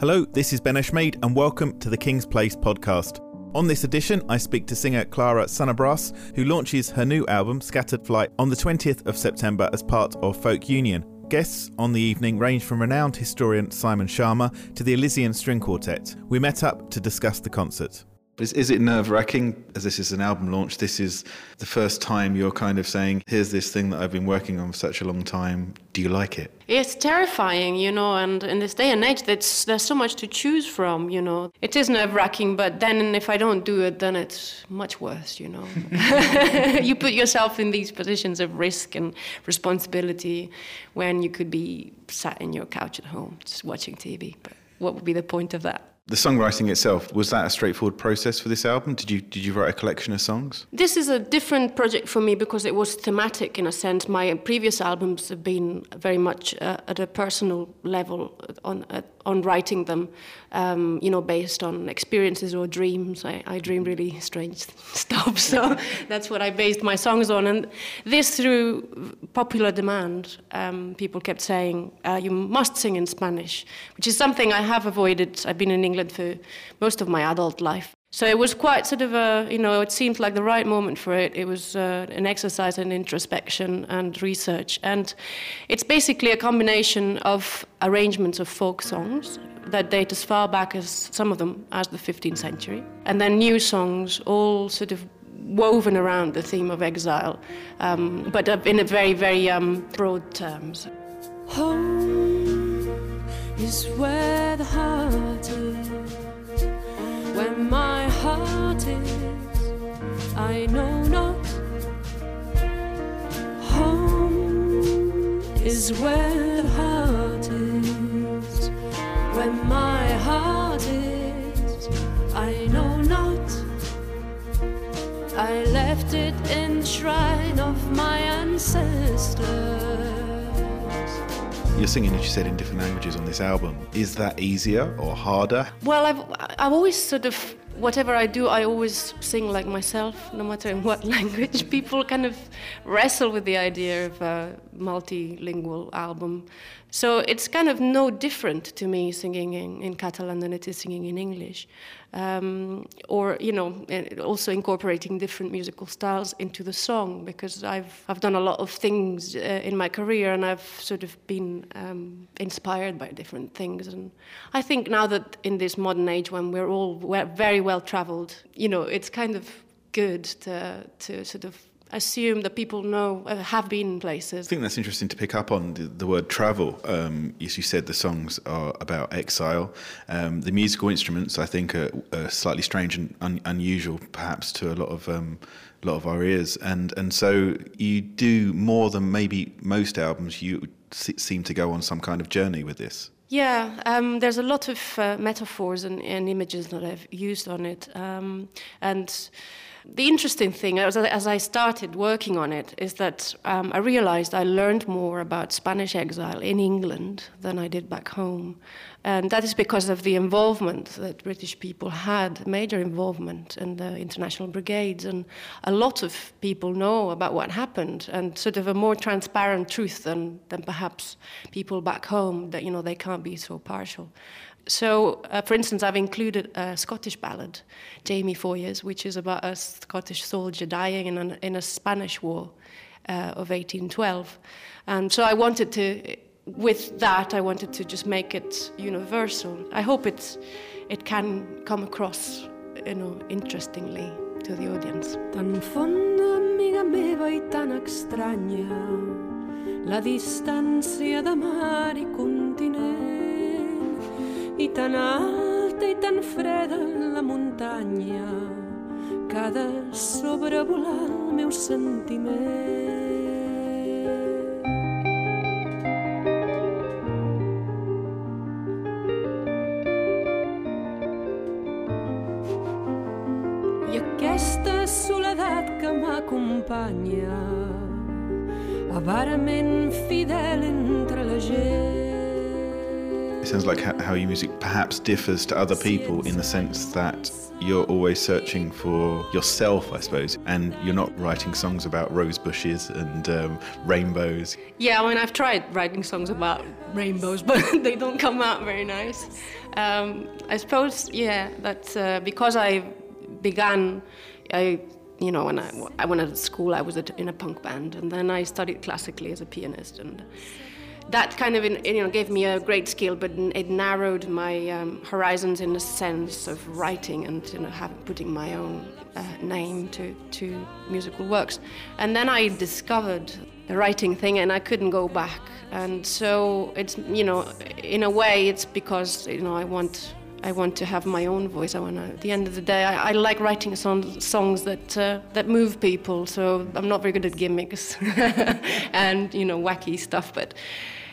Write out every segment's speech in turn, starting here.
Hello, this is Ben Eshmade, and welcome to the King's Place podcast. On this edition, I speak to singer Clara Sanabras, who launches her new album, Scattered Flight, on the 20th of September as part of Folk Union. Guests on the evening range from renowned historian Simon Schama to the Elysian String Quartet. We met up to discuss the concert. Is, is it nerve wracking as this is an album launch? This is the first time you're kind of saying, here's this thing that I've been working on for such a long time. Do you like it? It's terrifying, you know, and in this day and age, there's, there's so much to choose from, you know. It is nerve wracking, but then if I don't do it, then it's much worse, you know. you put yourself in these positions of risk and responsibility when you could be sat in your couch at home just watching TV. But what would be the point of that? The songwriting itself was that a straightforward process for this album? Did you did you write a collection of songs? This is a different project for me because it was thematic in a sense. My previous albums have been very much uh, at a personal level on uh, on writing them um, you know based on experiences or dreams. I, I dream really strange stuff so that's what I based my songs on. And this through popular demand um, people kept saying uh, you must sing in Spanish which is something I have avoided. I've been in English England for most of my adult life. So it was quite sort of a, you know, it seemed like the right moment for it. It was uh, an exercise in introspection and research. And it's basically a combination of arrangements of folk songs that date as far back as some of them as the 15th century. And then new songs, all sort of woven around the theme of exile, um, but in a very, very um, broad terms. Home is where the heart I know not. Home is where the heart is, where my heart is, I know not. I left it in the shrine of my ancestors. You're singing, as you said, in different languages on this album. Is that easier or harder? Well, I've, I've always sort of, whatever I do, I always sing like myself, no matter in what language. People kind of wrestle with the idea of a multilingual album. So it's kind of no different to me singing in, in Catalan than it is singing in English um, or you know also incorporating different musical styles into the song because I've I've done a lot of things uh, in my career and I've sort of been um, inspired by different things. And I think now that in this modern age when we're all very well traveled you know it's kind of good to to sort of assume that people know uh, have been in places. I think that's interesting to pick up on the, the word travel. Um, as you said, the songs are about exile. Um, the musical instruments, I think, are, are slightly strange and un, unusual, perhaps, to a lot of um, a lot of our ears. And and so you do more than maybe most albums. You seem to go on some kind of journey with this. Yeah, um, there's a lot of uh, metaphors and, and, images that I've used on it, um, and the interesting thing, as, as I started working on it, is that um, I realized I learned more about Spanish exile in England than I did back home. And that is because of the involvement that British people had, major involvement in the international brigades. And a lot of people know about what happened and sort of a more transparent truth than, than perhaps people back home that, you know, they can't be so partial. So, uh, for instance, I've included a Scottish ballad, Jamie Foyers, which is about a Scottish soldier dying in, an, in a Spanish war uh, of 1812. And so I wanted to, with that, I wanted to just make it universal. I hope it's, it can come across, you know, interestingly to the audience. Tan fonda, amiga meva, tan la distància de mar continent tan alta tan freda la muntanya de sobrevolar el meu sentiment. Que m'acompanya avarament fidel entre la gent sounds like how your music perhaps differs to other people in the sense that you're always searching for yourself, I suppose, and you're not writing songs about rose bushes and um, rainbows. Yeah, I mean, I've tried writing songs about rainbows, but they don't come out very nice. Um, I suppose, yeah, that uh, because I began, I, you know, when I, I went to school, I was in a punk band, and then I studied classically as a pianist, and that kind of you know gave me a great skill, but it narrowed my um, horizons in the sense of writing and you know putting my own uh, name to to musical works. And then I discovered the writing thing, and I couldn't go back. And so it's you know in a way it's because you know I want I want to have my own voice. I want to, at the end of the day, I, I like writing song, songs that uh, that move people. So I'm not very good at gimmicks and you know wacky stuff, but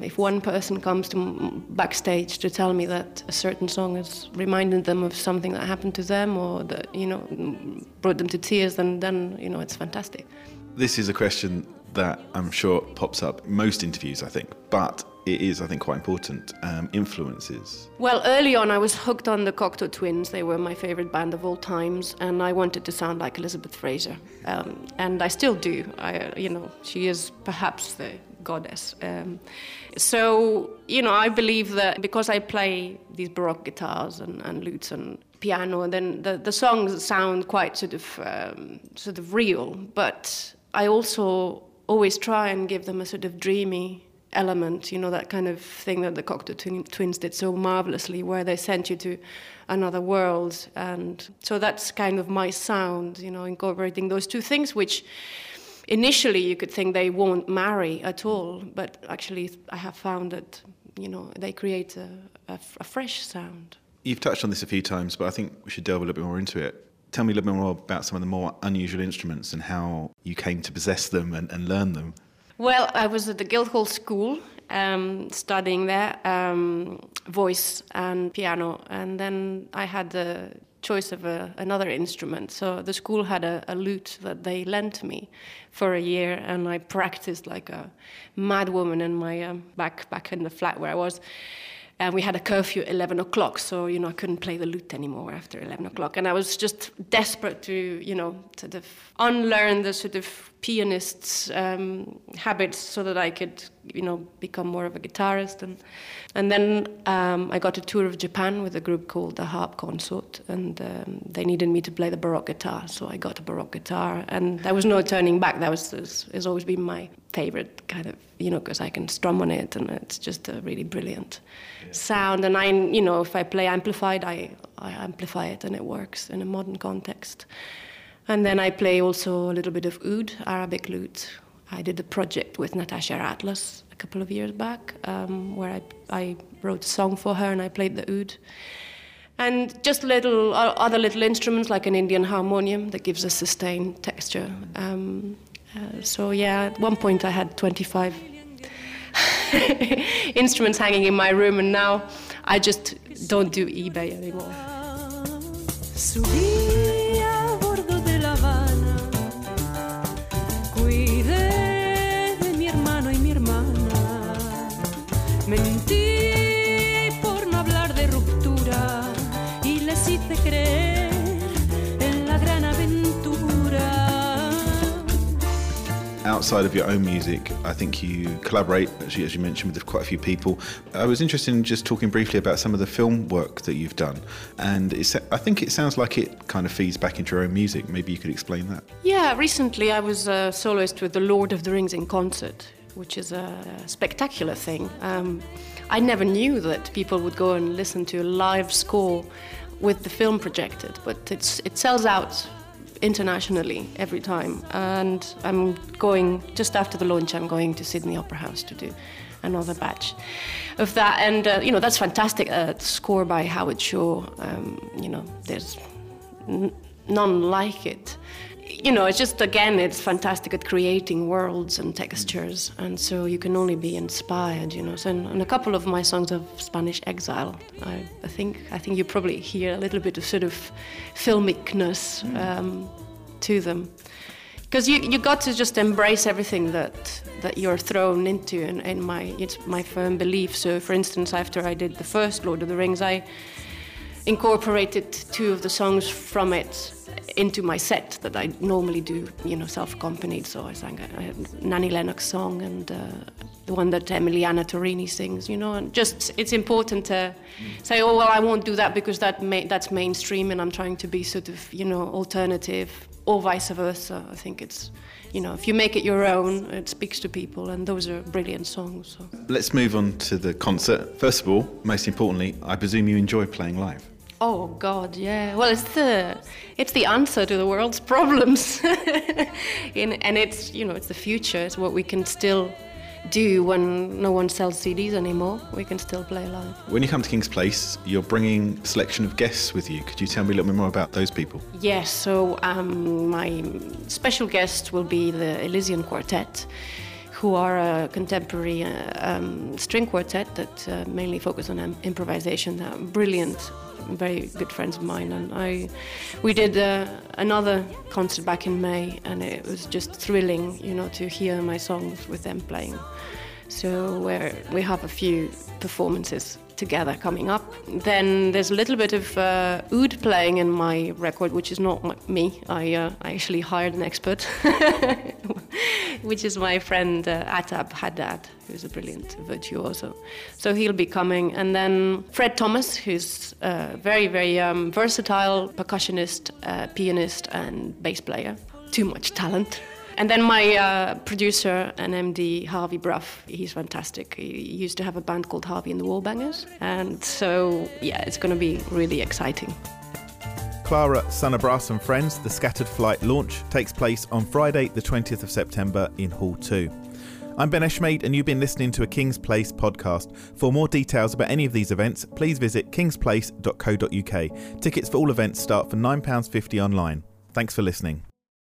if one person comes to backstage to tell me that a certain song has reminded them of something that happened to them or that you know brought them to tears, then then you know it's fantastic. This is a question that I'm sure pops up most interviews, I think, but it is, I think, quite important. Um, influences. Well, early on, I was hooked on the Cocteau Twins. They were my favorite band of all times, and I wanted to sound like Elizabeth Fraser, um, and I still do. I, you know, she is perhaps the goddess. Um, so, you know, I believe that because I play these baroque guitars and, and lutes and piano, and then the, the songs sound quite sort of um, sort of real. But I also always try and give them a sort of dreamy element, you know, that kind of thing that the Cocteau Twins did so marvelously, where they sent you to another world. And so that's kind of my sound, you know, incorporating those two things, which initially you could think they won't marry at all, but actually I have found that you know they create a, a, a fresh sound. You've touched on this a few times, but I think we should delve a little bit more into it. Tell me a little bit more about some of the more unusual instruments and how you came to possess them and, and learn them. Well, I was at the Guildhall School um, studying there um, voice and piano, and then I had the choice of a, another instrument. So the school had a, a, lute that they lent me for a year, and I practiced like a madwoman in my um, back back in the flat where I was. And we had a curfew at 11 o'clock, so you know I couldn't play the lute anymore after 11 o'clock. And I was just desperate to, you know, sort of unlearn the sort of pianist's um, habits so that I could, you know, become more of a guitarist. And and then um, I got a tour of Japan with a group called the Harp Consort, and um, they needed me to play the baroque guitar, so I got a baroque guitar, and there was no turning back. That was has always been my favorite kind of, you know, because I can strum on it, and it's just a really brilliant yeah. sound. And I, you know, if I play amplified, I I amplify it, and it works in a modern context. And then I play also a little bit of oud, Arabic lute. I did a project with Natacha Atlas a couple of years back um, where I, I wrote a song for her and I played the oud. And just little other little instruments like an Indian harmonium that gives a sustained texture. Um, uh, so yeah, at one point I had 25 instruments hanging in my room, and now I just don't do eBay anymore. Outside of your own music, I think you collaborate, as you, as you, mentioned, with quite a few people. I was interested in just talking briefly about some of the film work that you've done, and I think it sounds like it kind of feeds back into your own music. Maybe you could explain that. Yeah, recently I was a soloist with the Lord of the Rings in concert, which is a spectacular thing. Um, I never knew that people would go and listen to a live score with the film projected, but it's, it sells out internationally every time. And I'm going, just after the launch, I'm going to Sydney Opera House to do another batch of that. And, uh, you know, that's fantastic. Uh, score by Howard Shore, um, you know, there's none like it you know, it's just again, it's fantastic at creating worlds and textures, and so you can only be inspired, you know. So, in, in a couple of my songs of Spanish exile, I, I, think I think you probably hear a little bit of sort of filmicness um, to them. because you you got to just embrace everything that that you're thrown into and, and my it's my firm belief so for instance after i did the first lord of the rings i incorporated two of the songs from it into my set that I normally do, you know, self-accompanied. So I sang a, an Annie Lennox song and uh, the one that Emiliana Torrini sings, you know, and just it's important to say, oh well, I won't do that because that ma- that's mainstream, and I'm trying to be sort of, you know, alternative, or vice versa. I think it's, you know, if you make it your own, it speaks to people, and those are brilliant songs. So. Let's move on to the concert. First of all, most importantly, I presume you enjoy playing live. Oh God, yeah. Well, it's the it's the answer to the world's problems, In, and it's you know it's the future. It's what we can still do when no one sells CDs anymore. We can still play live. When you come to King's Place, you're bringing a selection of guests with you. Could you tell me a little bit more about those people? Yes. So um, my special guest will be the Elysian Quartet who are a contemporary uh, um, string quartet that uh, mainly focus on um, improvisation. They're brilliant very good friends of mine, and I we did uh, another concert back in May, and it was just thrilling, you know, to hear my songs with them playing. So we have a few performances together coming up. Then there's a little bit of uh, oud playing in my record, which is not me. I, uh, I actually hired an expert, which is my friend uh, Attab Haddad, who's a brilliant virtuoso. So he'll be coming. And then Fred Thomas, who's a very, very um, versatile percussionist, uh, pianist, and bass player. Too much talent. And then my uh, producer and MD, Harvey Brough, he's fantastic. He used to have a band called Harvey and the Wallbangers. And so, yeah, it's going to be really exciting. Clara Sanabras and Friends, the Scattered Flight launch takes place on Friday, the 20th of September in Hall 2. I'm Ben Eshmade, and you've been listening to a King's Place podcast. For more details about any of these events, please visit kingsplace.co.uk. Tickets for all events start for £9.50 online. Thanks for listening.